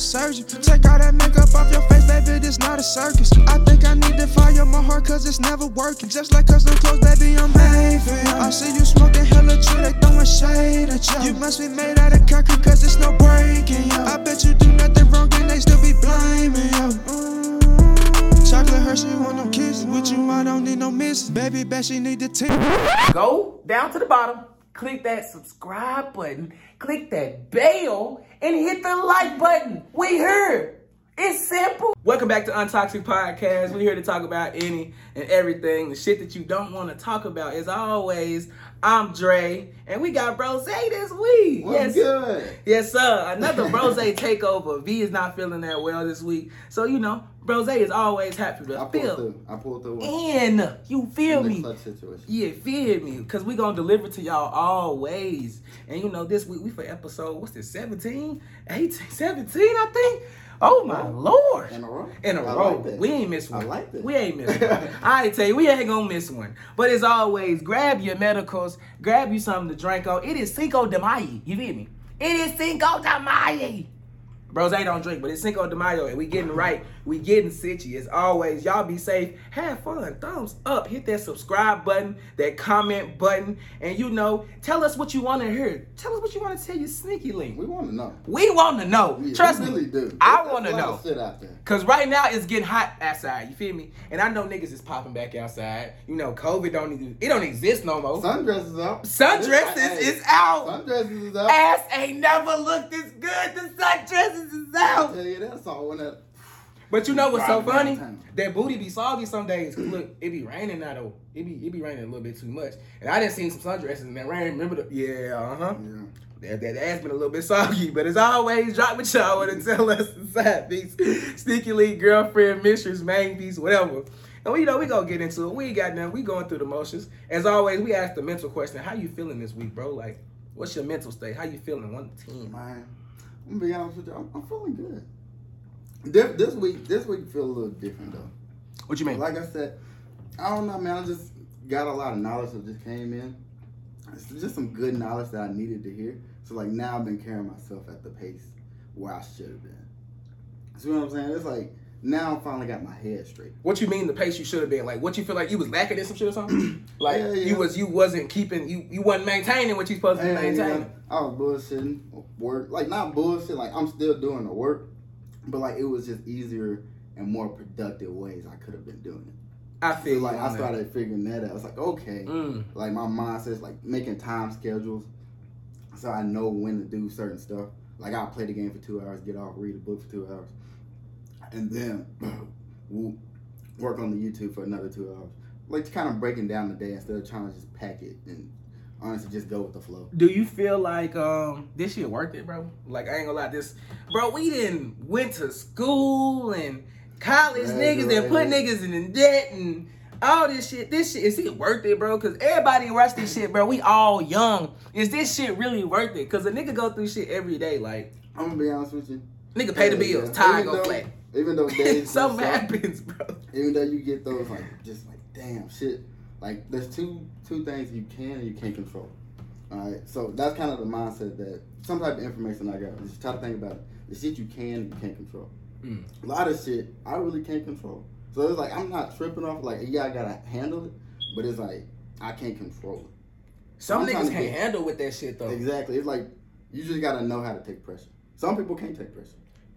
surgeon. Take all that makeup off your face, baby, this not a circus. I think I need to fire my heart, cause it's never working. Just like custom clothes, baby, I'm you. I see you smoking hella tree, they throwing shade at you. You must be made out of concrete, cause it's no breaking you. I bet you do nothing wrong, and they still be blaming you. Mm. Chocolate Hershey want no kisses. With you, I don't need no misses. Baby, bet she need the tip. Go down to the bottom, click that subscribe button, click that bell, and hit the like button. We here. It's simple. Welcome back to Untoxic Podcast. We're here to talk about any and everything, the shit that you don't want to talk about. As always, I'm Dre, and we got Brose this week. What's good? Yes, sir. Another Brose takeover. V is not feeling that well this week. So, you know, Brose is always happy to I feel through. I pulled through. in. You feel in me? situation. Yeah, feel me. Cause we gonna deliver to y'all always. And you know, this week we for episode, what's this, 17? 18, 17, I think. Oh my lord. In a row? In a I row. like we ain't miss I one. like that. We ain't miss one. I tell you, we ain't gonna miss one. But as always, grab your medicals, grab you something to drink on. It is Cinco de Mayo. You hear me? It is Cinco de Mayo. Bros, they don't drink, but it's Cinco de Mayo, and we getting right. We getting sitchy. As always, y'all be safe. Have fun. Thumbs up. Hit that subscribe button, that comment button, and you know, tell us what you want to hear. Tell us what you want to tell your sneaky link. We want to know. We want to know. We, Trust we really me. do. I want to know. Shit out there. Cause right now it's getting hot outside. You feel me? And I know niggas is popping back outside. You know, COVID don't even it don't exist no more. Sundresses out. Sundresses is out. Sundresses is out. Ass ain't never looked this good. The sundresses is out. tell you that song when that. But you know what's so funny? That booty be soggy some days. look, it be raining now though. It be it be raining a little bit too much. And I didn't see some sundresses in that rain. Remember the yeah, uh huh. Yeah. That, that ass been a little bit soggy, but as always, drop what y'all want to tell us the side piece. Sneaky league, girlfriend, mistress, main piece, whatever. And we you know we gonna get into it. We ain't got nothing. We going through the motions. As always, we ask the mental question. How you feeling this week, bro? Like, what's your mental state? How you feeling? One to ten. Man, I'm gonna be honest with you. I'm, I'm feeling good. This, this week, this week feel a little different though. What you mean? Like I said, I don't know, man. I just got a lot of knowledge that just came in. It's just some good knowledge that I needed to hear. So like now I've been carrying myself at the pace where I should have been. See what I'm saying? It's like now I finally got my head straight. What you mean the pace you should have been? Like, what you feel like you was lacking in some shit or something? like Yeah, yeah. you was you wasn't keeping you you wasn't maintaining what you supposed to be And, you I was bullshitting work, like not bullshit. Like I'm still doing the work, but like it was just easier and more productive ways I could have been doing it. I So feel like I that. started figuring that out. I was like, okay, Mm. like my mindset's like making time schedules, so I know when to do certain stuff. Like I'll play the game for two hours, get off, read a book for two hours, and then we'll work on the YouTube for another two hours. Like kind of breaking down the day instead of trying to just pack it and honestly just go with the flow. Do you feel like um this shit worth it, bro? Like I ain't gonna lie, this bro, we didn't went to school and college niggas and put niggas in debt and all this shit. This shit is it worth it, bro? Cause everybody rush this shit, bro. We all young. Is this shit really worth it? Cause a nigga go through shit every day. Like I'm gonna be honest with you. nigga pay the bills, yeah. tire go flat. Even though days Something happens, bro. even though you get those like just like damn shit. Like there's two two things you can and you can't control. All right so that's kind of the mindset that some type of information i got. Just try to think about it. The shit you can and you can't control. Mm. a lot of shit i really can't control. So it's like i'm not tripping off like yeah i gotta handle it but it's like i can't control it. Some I'm niggas can't get- handle with that shit though. exactly. It's like you just gotta know how to take pressure. Some people can't take pressure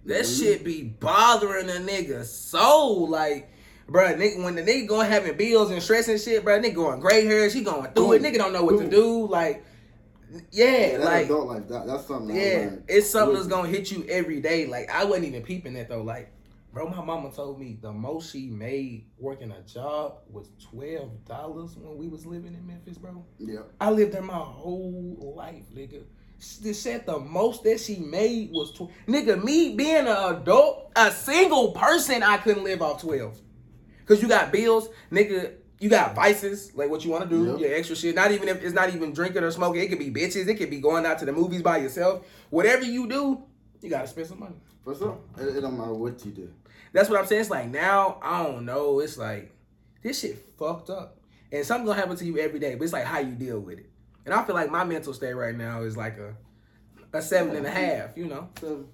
That Mhm. shit be bothering a nigga so like, bruh, nigga, when the nigga going having bills and stress and shit, bruh, nigga going gray hair, she going through it, nigga don't know what to do, like, yeah, that like, adult life that, that's something I yeah, learned. it's something that's gonna hit you every day. Like, I wasn't even peeping that though, like, bro, my mama told me the most she made working a job was twelve dollars when we was living in Memphis, bro. yeah I lived there my whole life, nigga. She said the most that she made was tw- nigga. Me being an adult, a single person, I couldn't live off twelve. Cause you got bills, nigga. You got vices, like what you want to do, Yep. your extra shit. Not even if it's not even drinking or smoking. It could be bitches. It could be going out to the movies by yourself. Whatever you do, you gotta spend some money. for sure it, it don't matter what you do That's what I'm saying. It's like now, I don't know. It's like this shit fucked up. And something gonna happen to you every day, but it's like how you deal with it. And I feel like my mental state right now is like a a seven and a half, you know. so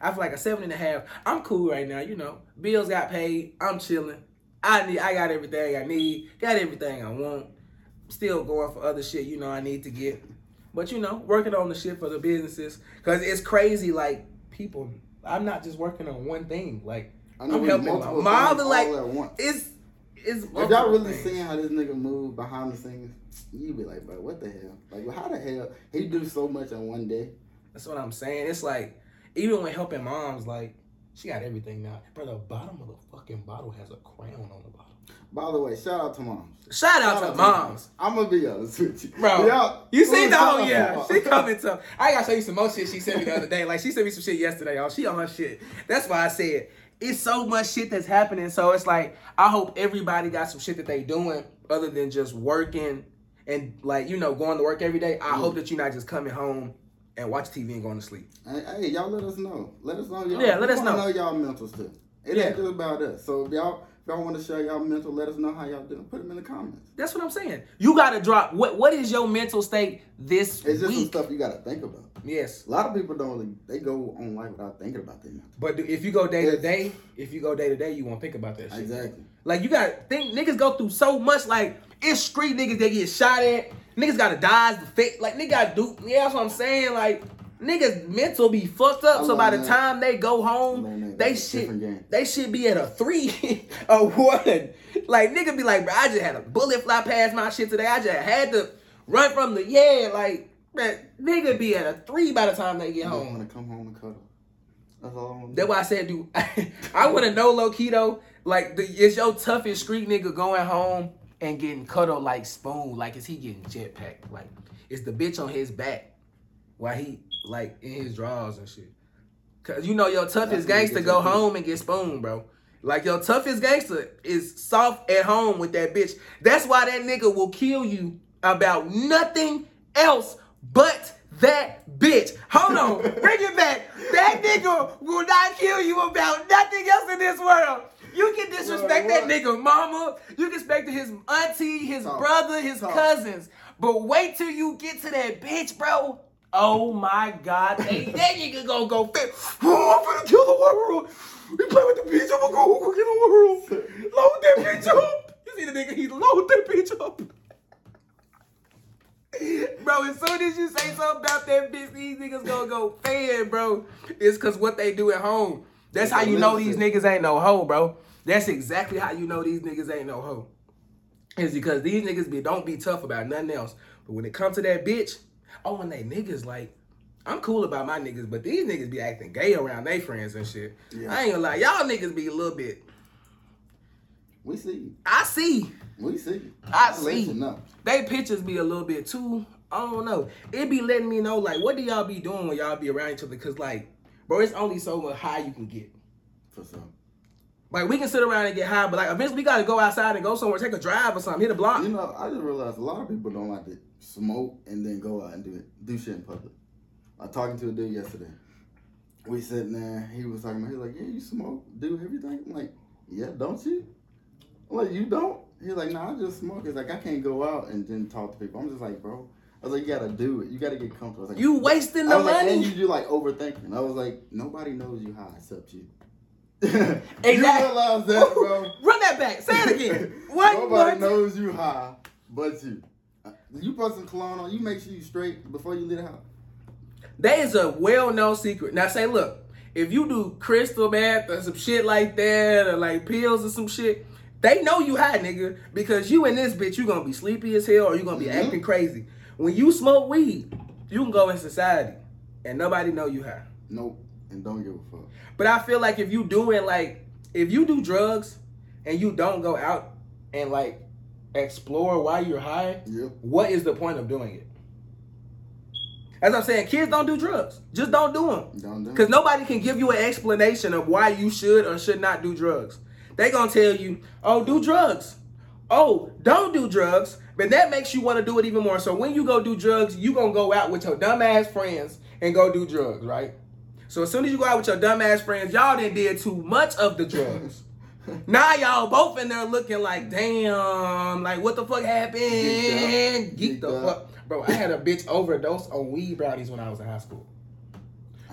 I feel like a seven and a half. I'm cool right now. You know, bills got paid. I'm chilling. I need. I got everything I need. Got everything I want. Still going for other shit. You know, I need to get. But you know, working on the shit for the businesses because it's crazy. Like people, I'm not just working on one thing. Like I I'm helping my mom. Like all at once. it's it's. If y'all really things. seeing how this nigga move behind the scenes, you be like, bro, what the hell? Like, how the hell he do so much in one day? That's what I'm saying. It's like even when helping moms, like she got everything now. Bro, the bottom of the fucking bottle has a crown on the bottom. By the way, shout out to moms. Shout out to moms. I'm gonna be honest with you, Bro, Y'all- you see the shout whole yeah, she coming to. I gotta show you some more shit she sent me the other day. Like she sent me some shit yesterday, y'all. She on her shit. That's why I said it's so much shit that's happening. So it's like I hope everybody got some shit that they doing other than just working and like you know going to work every day. I hope that you're not just coming home and watch TV and going to sleep. Hey, hey, y'all let us know. Let us know. Y'all, Yeah, let us know. know y'all mental too. It Yeah. ain't just about us. So if y'all y'all want to share y'all mental, let us know how y'all doing. Put them in the comments. That's what I'm saying. You gotta drop. What What is your mental state this It's just some stuff you got to think about. Yes. A lot of people don't really they go on life without thinking about their mental. But if you go day to Yes. day, if you go day to day, you won't think about that shit. Exactly. Like you got think niggas go through so much. Like it's street niggas that get shot at. Niggas gotta dodge the fake. Like nigga gotta do. Yeah, that's what I'm saying. Like niggas mental be fucked up. I so by the that. time they go home, I they That's a different game. should they should be at a three or one. Like nigga be like, bro, I just had a bullet fly past my shit today. I just had to run from the yeah. Like nigga be at a three by the time they get I home. want to come home and cuddle. That's all I want. That's why I said, dude, I want to know, low key though, like, the, is your toughest street nigga going home and getting cuddled like spoon? Like, is he getting jetpacked? Like, is the bitch on his back while he, like, in his drawers and shit? Cause you know your toughest That's when you gangster go home and get spooned, bro. Like your toughest gangster is soft at home with that bitch. That's why that nigga will kill you about nothing else but that bitch. Hold on, bring it back. That nigga will not kill you about nothing else in this world. You can disrespect that what? nigga mama. You can respect his auntie, his Talk. brother, his Talk. cousins. But wait till you get to that bitch, bro. Oh my God, they, that nigga gonna go fit. Oh, I'm finna kill the world. We play with the bitch, I'm gonna go, go kill the world. Load that bitch up. You see the nigga, he load that bitch up. Bro, as soon as you say something about that bitch, these niggas gonna go fan, bro. It's cause what they do at home. That's how you know these niggas ain't no hoe, bro. That's exactly how you know these niggas ain't no hoe. Is because these niggas be don't be tough about nothing else. But when it comes to that bitch, oh, and they niggas like, I'm cool about my niggas, but these niggas be acting gay around their friends and shit. Yeah. I ain't gonna lie, y'all niggas be a little bit. We see. I see. We see. I I'll see. They pictures be a little bit too. I don't know. It be letting me know like what do y'all be doing when y'all be around each other? Cause like, bro, it's only so much high you can get. For some. Like we can sit around and get high, but like eventually we gotta go outside and go somewhere, take a drive or something, hit a block. You know, I just realized a lot of people don't like to smoke and then go out and do it, do shit in public. I was talking to a dude yesterday. We sitting there. He was talking about. He was like, "Yeah, you smoke, do everything." I'm like, "Yeah, don't you?" I'm like, "You don't?" He's like, "No, I just smoke." It's like I can't go out and then talk to people. I'm just like, bro. I was like, "You gotta do it. You gotta get comfortable." I was like, You wasting I the was like, and you do like overthinking. I was like, nobody knows you high except you. Exactly. You realize that, bro? Run that back. Say it again. What? Nobody what? knows you high but you. Uh, You put some cologne on. You make sure you straight before you leave the house. That is a well-known secret. Now say, look, if you do crystal meth or some shit like that, or like pills or some shit, they know you high, nigga, because you and this bitch, you gonna be sleepy as hell or you gonna be Mhm. acting crazy. When you smoke weed, you can go in society and nobody know you high. Nope. And don't give a fuck. But I feel like if you do it, like, if you do drugs and you don't go out and like explore why you're high, what is the point of doing it? As I'm saying, kids don't do drugs. Just don't do them. Don't do. Because nobody can give you an explanation of why you should or should not do drugs. They gonna tell you, oh, do drugs. Oh, don't do drugs. But that makes you want to do it even more. So when you go do drugs, you gonna go out with your dumbass friends and go do drugs, right? So as soon as you go out with your dumbass friends, y'all done did too much of the drugs. now y'all both in there looking like, damn, like what the fuck happened? Geek the Geeked fuck. Bro, I had a bitch overdose on weed brownies when I was in high school.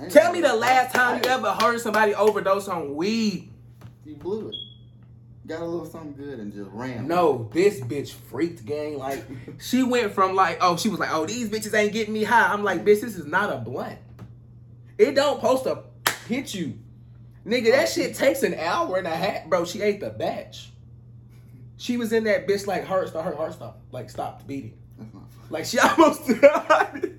Tell me the last time you ever heard somebody overdose on weed. You blew it. Got a little something good and just ran. No, this bitch freaked gang. Like she went from like, oh, she was like, oh, these bitches ain't getting me high. I'm like, bitch, this is not a blunt. It don't supposed to hit you. Nigga, that shit takes an hour and a half. Bro, she ate the batch. She was in that bitch like heart stop, her heart stop, like stopped beating. That's not fun. Like she almost died.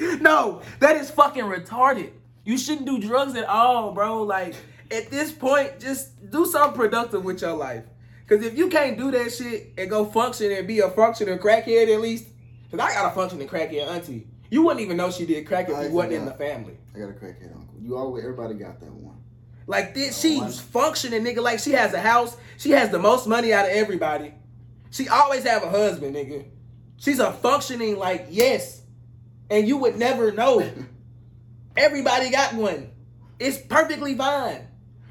no, that is fucking retarded. You shouldn't do drugs at all, bro. Like at this point, just do something productive with your life. Cause if you can't do that shit and go function and be a functioning crackhead at least, cause I got a functioning crackhead auntie. You wouldn't even know she did crack if I you wasn't in the family. I got a crackhead uncle. You always everybody got that one. Like this, she's functioning, nigga. Like she has a house. She has the most money out of everybody. She always have a husband, nigga. She's a functioning like yes, and you would never know. Everybody got one. It's perfectly fine.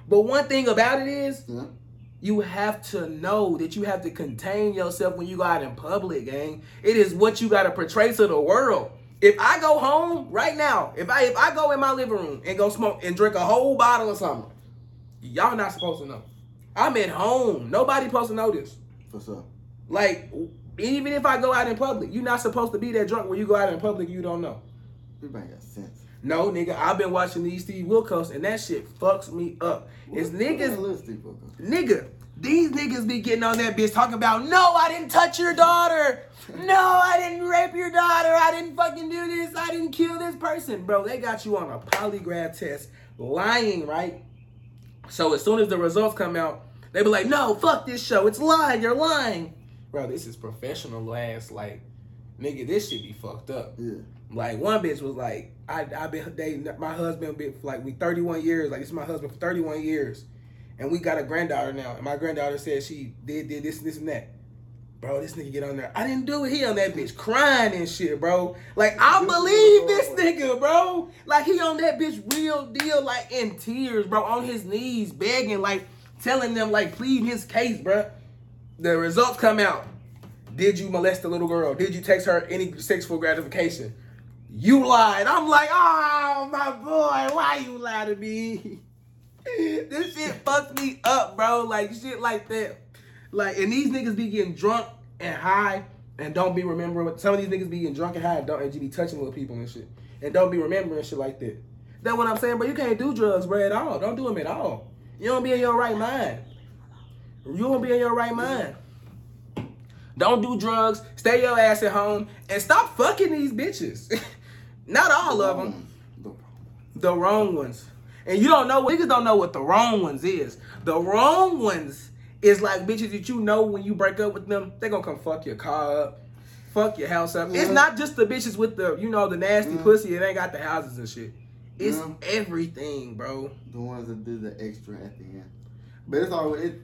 But one thing about it is, Yeah. you have to know that you have to contain yourself when you go out in public, gang. It is what you gotta portray to the world. If I go home right now, if I if I go in my living room and go smoke and drink a whole bottle of something, y'all not supposed to know. I'm at home. Nobody supposed to know this. For sure. Like even if I go out in public, you're not supposed to be that drunk when you go out in public. You don't know. Everybody got sense. No, nigga, I've been watching these Steve Wilkos and that shit fucks me up. It's What- what niggas little Steve Wilkos? Nigga, these niggas be getting on that bitch talking about, no, I didn't touch your daughter. No, I didn't rape your daughter. I didn't fucking do this. I didn't kill this person. Bro, they got you on a polygraph test lying, right? So as soon as the results come out, they be like, no, fuck this show. It's lying. You're lying. Bro, this is professional ass. Like, nigga, this shit be fucked up. Yeah. Like one bitch was like, I I've been dating my husband been like we 31 years. Like this is my husband for 31 years, and we got a granddaughter now. And my granddaughter said she did did this this and that. Bro, this nigga get on there. I didn't do it. He on that bitch crying and shit, bro. Like I believe this nigga, bro. Like he on that bitch real deal, like in tears, bro, on his knees, begging, like telling them, like plead his case, bro. The results come out. Did you molest the little girl? Did you text her any sexual gratification? You lied. I'm like, oh my boy, why you lie to me? this shit fucks me up, bro. Like shit like that. Like, and these niggas be getting drunk and high and don't be remembering. What, some of these niggas be getting drunk and high and don't and you be touching little people and shit and don't be remembering shit like that. That's what I'm saying, bro. You can't do drugs, bro, at all. Don't do them at all. You don't be in your right mind. You don't be in your right mind. Don't do drugs. Stay your ass at home and stop fucking these bitches. Not all of them, The- the wrong ones. And you don't know niggas don't know what the wrong ones is. The wrong ones is like bitches that you know when you break up with them, they gonna come fuck your car up, fuck your house up. It's not just the bitches with the you know the nasty Yeah. pussy. It ain't got the houses and shit. It's Yeah. everything, bro. The ones that do the extra at the end. But it's all it.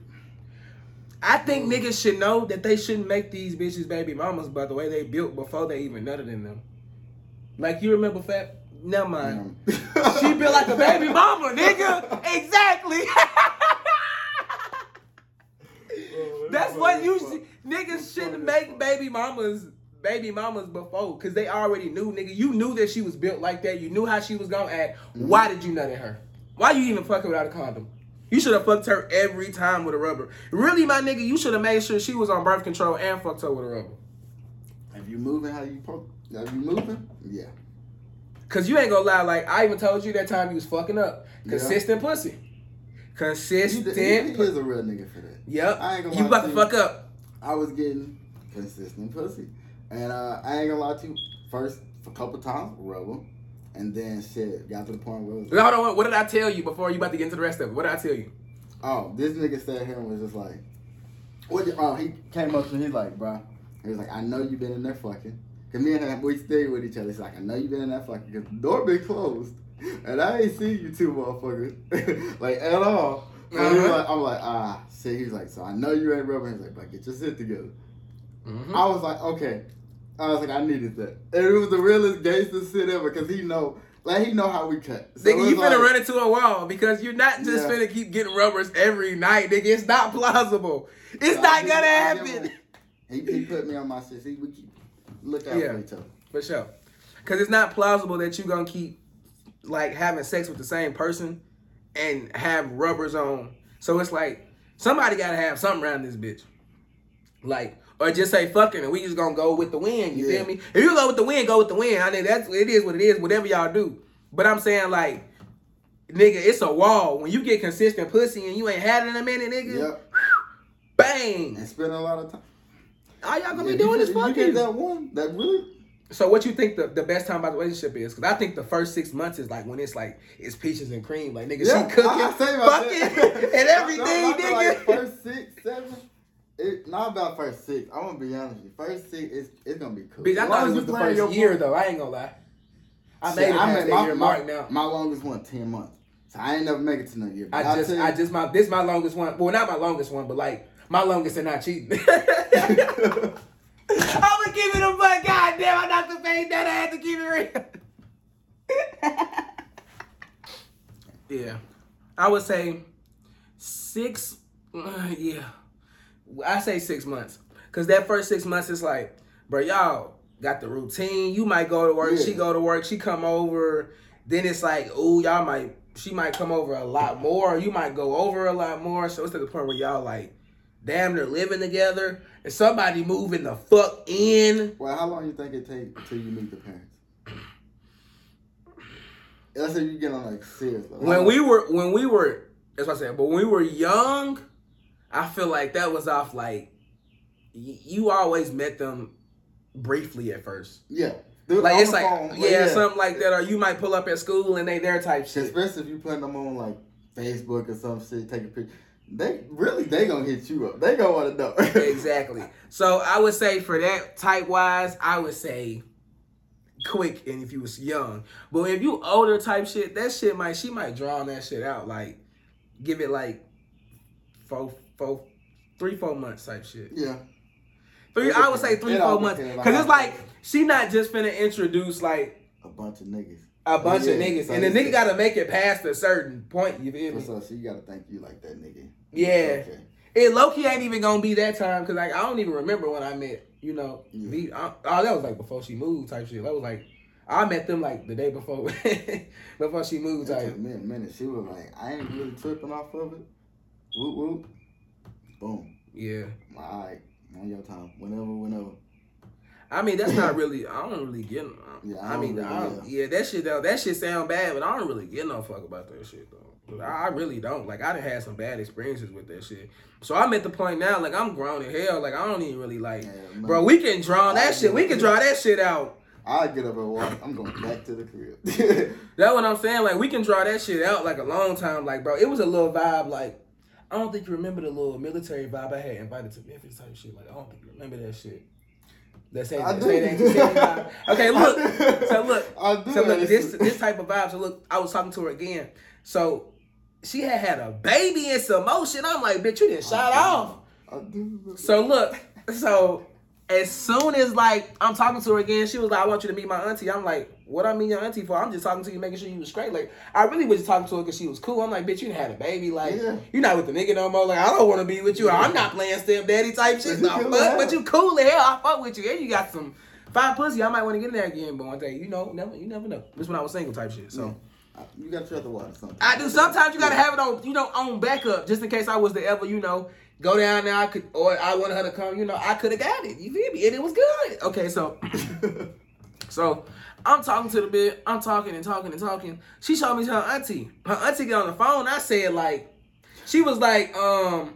I think niggas should know that they shouldn't make these bitches baby mamas by the way they built before they even nutted in them. Like you remember Fat? Never mind. um, She built like a baby mama, nigga. Exactly. That's what you should, niggas shouldn't make baby mamas baby mamas before because they already knew, nigga. You knew that she was built like that. You knew how she was gonna act. Why did you nut in her? Why you even fuck her without a condom? You should have fucked her every time with a rubber. Really, my nigga, you should have made sure she was on birth control and fucked her with a rubber. If you moving how you po- If you moving, yeah. Cause you ain't gonna lie, like I even told you that time you was fucking up. Consistent pussy. Consistent. he, he pu- is a real nigga for that. Yep. I ain't gonna You about to you. fuck up. I was getting consistent pussy, and uh, I ain't gonna lie to you. First, a couple times, rubber, and then shit got to the point where it was, Hold on, what did I tell you before you about to get into the rest of it? What did I tell you? oh, this nigga sat here and was just like, what? you- Oh, he came up to me, he's like, bro, he was like, I know you been in there fucking. Cause me and him, we stayed with each other. He's like, I know you been in that fucking. Cause the door been closed, and I ain't seen you two motherfuckers like at all. So he was Uh-huh. like, I'm like, ah, see, he's like, so I know you ain't rubbing. He's like, but get your shit together. Mm-hmm. I was like, okay. I was like, I needed that. And it was the realest gangster shit ever because he know, like he know how we cut. So Nigga, you was finna like- run into a wall because you're not just Yeah. finna keep getting rubbers every night, nigga. It's not plausible. It's So not gonna happen. He, he put me on my shit. See, we keep look out Yeah. for each other. For sure. Cause it's not plausible that you're gonna keep like having sex with the same person and have rubbers on. So it's like somebody gotta have something around this bitch. Like, or just say fucking and we just gonna go with the wind, you Yeah. feel me? If you go with the wind, go with the wind. I mean that's it is what it is, whatever y'all do. But I'm saying like nigga, it's a wall. When you get consistent pussy and you ain't had it in a minute, nigga, Yep. bang. And spend a lot of time. All y'all gonna If be doing get- is if you get that one, that really. So what you think the, the best time about the relationship is? Because I think the first six months is like when it's like it's peaches and cream. Like nigga, Yeah, she cooking, I- I fucking, and everything, I feel like nigga. first six, seven. It, not about first six. I'm gonna be honest with you. First six, it's, it's gonna be cool. Bitch, I thought it was the first your year part. though. I ain't gonna lie. I Shit, made it past made that year mark now. My longest one, ten months. So I ain't never make it to no year. I just, you- I just my this my longest one. Well, not my longest one, but like my longest and not cheating. I would keep it a buck. God damn, I knocked the face that I had to keep it real. yeah, I would say six. uh, yeah, I say six months because that first six months is like, bro, y'all got the routine. You might go to work, she go to work, she come over. Then it's like, oh, y'all might, she might come over a lot more. You might go over a lot more. So it's to the point where y'all like, damn, they're living together, and somebody moving the fuck in. Well, how long do you think it take till you meet the parents? Let's say you get on like serious. Like, When we were, when we were, that's what I said. But when we were young, I feel like that was off. Like, y- you always met them briefly at first. yeah, Dude, Like it's like phone, yeah, something like that, or you might pull up at school and they there type shit. Especially if you putting them on like Facebook or some shit, take a picture. They really they gonna hit you up. They gonna want to know. exactly. So I would say for that type wise, I would say quick and if you was young. But if you older type shit, that shit might she might draw that shit out. Like give it like four four three, four months type shit. yeah. Three I would say three, It four months. Cause it's like she not just finna introduce like A bunch of niggas. A oh, bunch of niggas. so and the nigga gotta make it past a certain point, you feel me? so she gotta think you like that nigga. Yeah. Okay. It low key ain't even gonna be that time because like I don't even remember when I met you know Yeah. V. I, oh, that was like before she moved type shit. That was like I met them like the day before before she moved It type. took me a minute. She was like, I ain't really tripping off of it. Whoop whoop. Boom. Yeah, All right. On your time. Whenever, whenever. I mean that's not really. I don't really get. Uh, yeah, I, I mean, really, I yeah, that shit though. That shit sound bad, but I don't really get no fuck about that shit though. I, I really don't. Like I done had some bad experiences with that shit. So I'm at the point now, like I'm grown as hell. Like I don't even really like, Yeah, no. bro. We can draw that shit. We can draw that shit out. I get up and walk. I'm going back to the crib. That's what I'm saying. Like we can draw that shit out like a long time. Like bro, it was a little vibe. Like I don't think you remember the little military vibe I had invited to Memphis type shit. Like I don't think you remember that shit. That same, I that same, that. Okay, look. So look. So look, this this type of vibe. So look, I was talking to her again. So she had had a baby in some motion. I'm like, bitch, you didn't shot off. So look, so as soon as like I'm talking to her again, she was like, I want you to meet my auntie. I'm like, what I mean your auntie for? I'm just talking to you, making sure you was straight. Like, I really was just talking to her because she was cool. I'm like, bitch, you had a baby. Like, Yeah. you're not with the nigga no more. Like, I don't want to be with you. I'm not playing stepdaddy type shit. No, fuck, but you cool as hell. I fuck with you. And you got some fine pussy. I might want to get in there again, but one day, you know, never, you never know. This when I was single type shit. So. You gotta try the water sometimes. I do. Sometimes you gotta have it on, you know, on backup, just in case I was to ever, you know, go down there. I could, or I wanted her to come. You know, I could have got it. You feel me? And it was good. Okay, so, so I'm talking to the bit. I'm talking and talking and talking. She showed me her auntie. Her auntie get on the phone. I said like, she was like, um,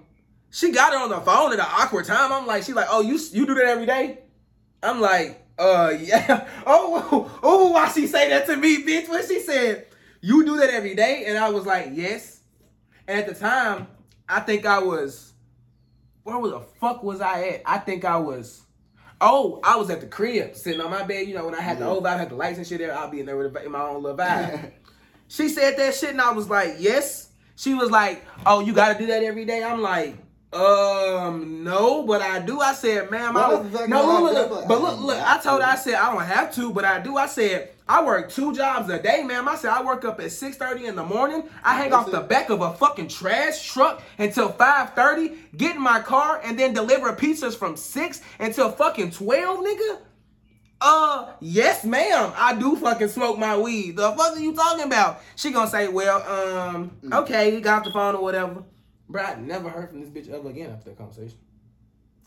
she got her on the phone at an awkward time. I'm like, she like, oh, you you do that every day? I'm like, uh, yeah. Oh, oh, why she say that to me, bitch? When she said, you do that every day? And I was like, yes. And at the time, I think I was, where the fuck was I at? I think I was, oh, I was at the crib, sitting on my bed. You know, when I had the old vibe, had the lights and shit there, I'll be in there with in my own little vibe. She said that shit, and I was like, yes. She was like, oh, you gotta do that every day? I'm like, um, no, but I do. I said, ma'am, I was, no, look, look, look, but look, look, I told her. I said, I don't have to, but I do. I said, I work two jobs a day, ma'am. I said, I work up at 6.30 in the morning. I hang off the back of a fucking trash truck until 5.30, get in my car, and then deliver pizzas from 6 until fucking 12, nigga. Uh, yes, ma'am. I do fucking smoke my weed. The fuck are you talking about? She gonna say, well, um, okay, you got the phone or whatever. Bro, I never heard from this bitch ever again after that conversation.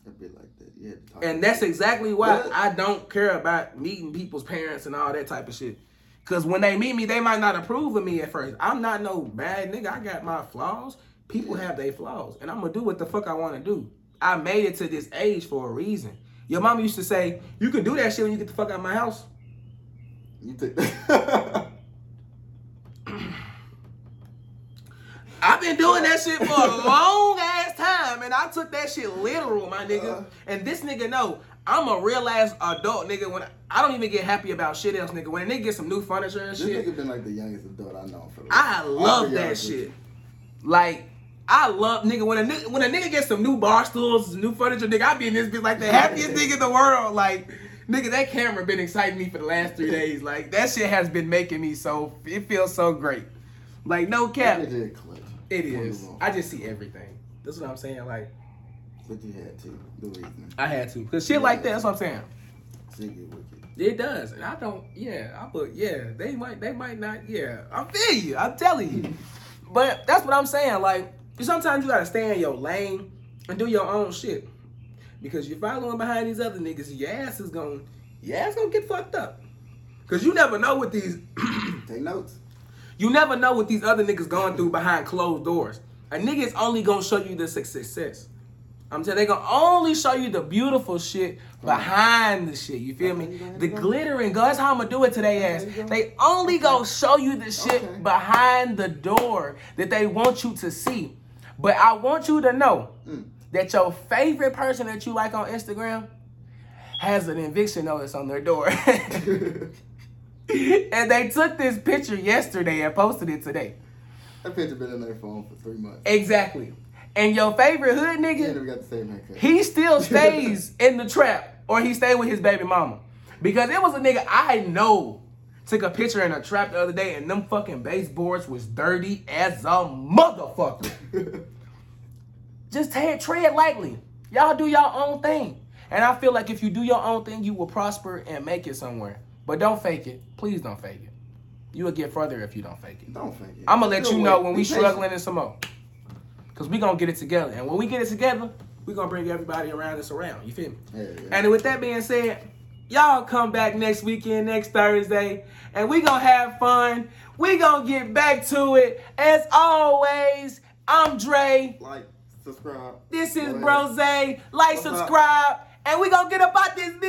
A bit like that. You had to talk And that's exactly why? I don't care about meeting people's parents and all that type of shit. Cause when they meet me, they might not approve of me at first. I'm not no bad nigga. I got my flaws. People have their flaws, and I'm gonna do what the fuck I want to do. I made it to this age for a reason. Your mama used to say, "You can do that shit when you get the fuck out of my house." You took I've been doing that shit for a long ass time, and I took that shit literal, my nigga. Uh. And this nigga know I'm a real ass adult nigga. When I, I don't even get happy about shit else, nigga. When a nigga get some new furniture and This shit, nigga been like the youngest adult I know for. I love that this. shit. Like, I love nigga when a nigga, when a nigga gets some new bar stools, new furniture, nigga, I be in this bitch like the happiest nigga in the world. Like, nigga, that camera been exciting me for the last three days. Like, that shit has been making me so it feels so great. Like, no cap, That. It is. I just see everything. That's what I'm saying. Like, But you had to. The reason. I had to, cause shit like that. That's what I'm saying. Shit get wicked. It does, and I don't. Yeah, I put. Yeah, they might. They might not. Yeah, I'm feel you. I'm telling you. But that's what I'm saying. Like sometimes you gotta stay in your lane and do your own shit. Because you're following behind these other niggas, your ass is gonna. Your ass gonna get fucked up. Cause you never know what these. Take notes. You never know what these other niggas going through behind closed doors. A nigga is only gonna show you the success. I'm telling they gonna only show you the beautiful shit behind the shit. You feel me? The glittering, girl. That's how I'm gonna do it today, ass. They only gonna show you the shit behind the door that they want you to see. But I want you to know that your favorite person that you like on Instagram has an eviction notice on their door. and they took this picture yesterday and posted it today. That picture been in their phone for three months. Exactly. And your favorite hood nigga, never got the same haircut. he still stays in the trap or he stayed with his baby mama. Because it was a nigga I know took a picture in a trap the other day and them fucking baseboards was dirty as a motherfucker. Just tread, tread lightly. Y'all do your own thing. And I feel like if you do your own thing, you will prosper and make it somewhere. But don't fake it. Please don't fake it. You will get further if you don't fake it. Don't fake it. I'm gonna let Still you know wait. when Be we patient. struggling in some more. Cause we gonna get it together. And when we get it together, we gonna bring everybody around us around. You feel me? Yeah, yeah. And with that being said, y'all come back next weekend, next Thursday, and we gonna have fun. We gonna get back to it. As always, I'm Dre. like, subscribe. This is. Brose. Like, What's up? subscribe, and we gonna get up out this bitch.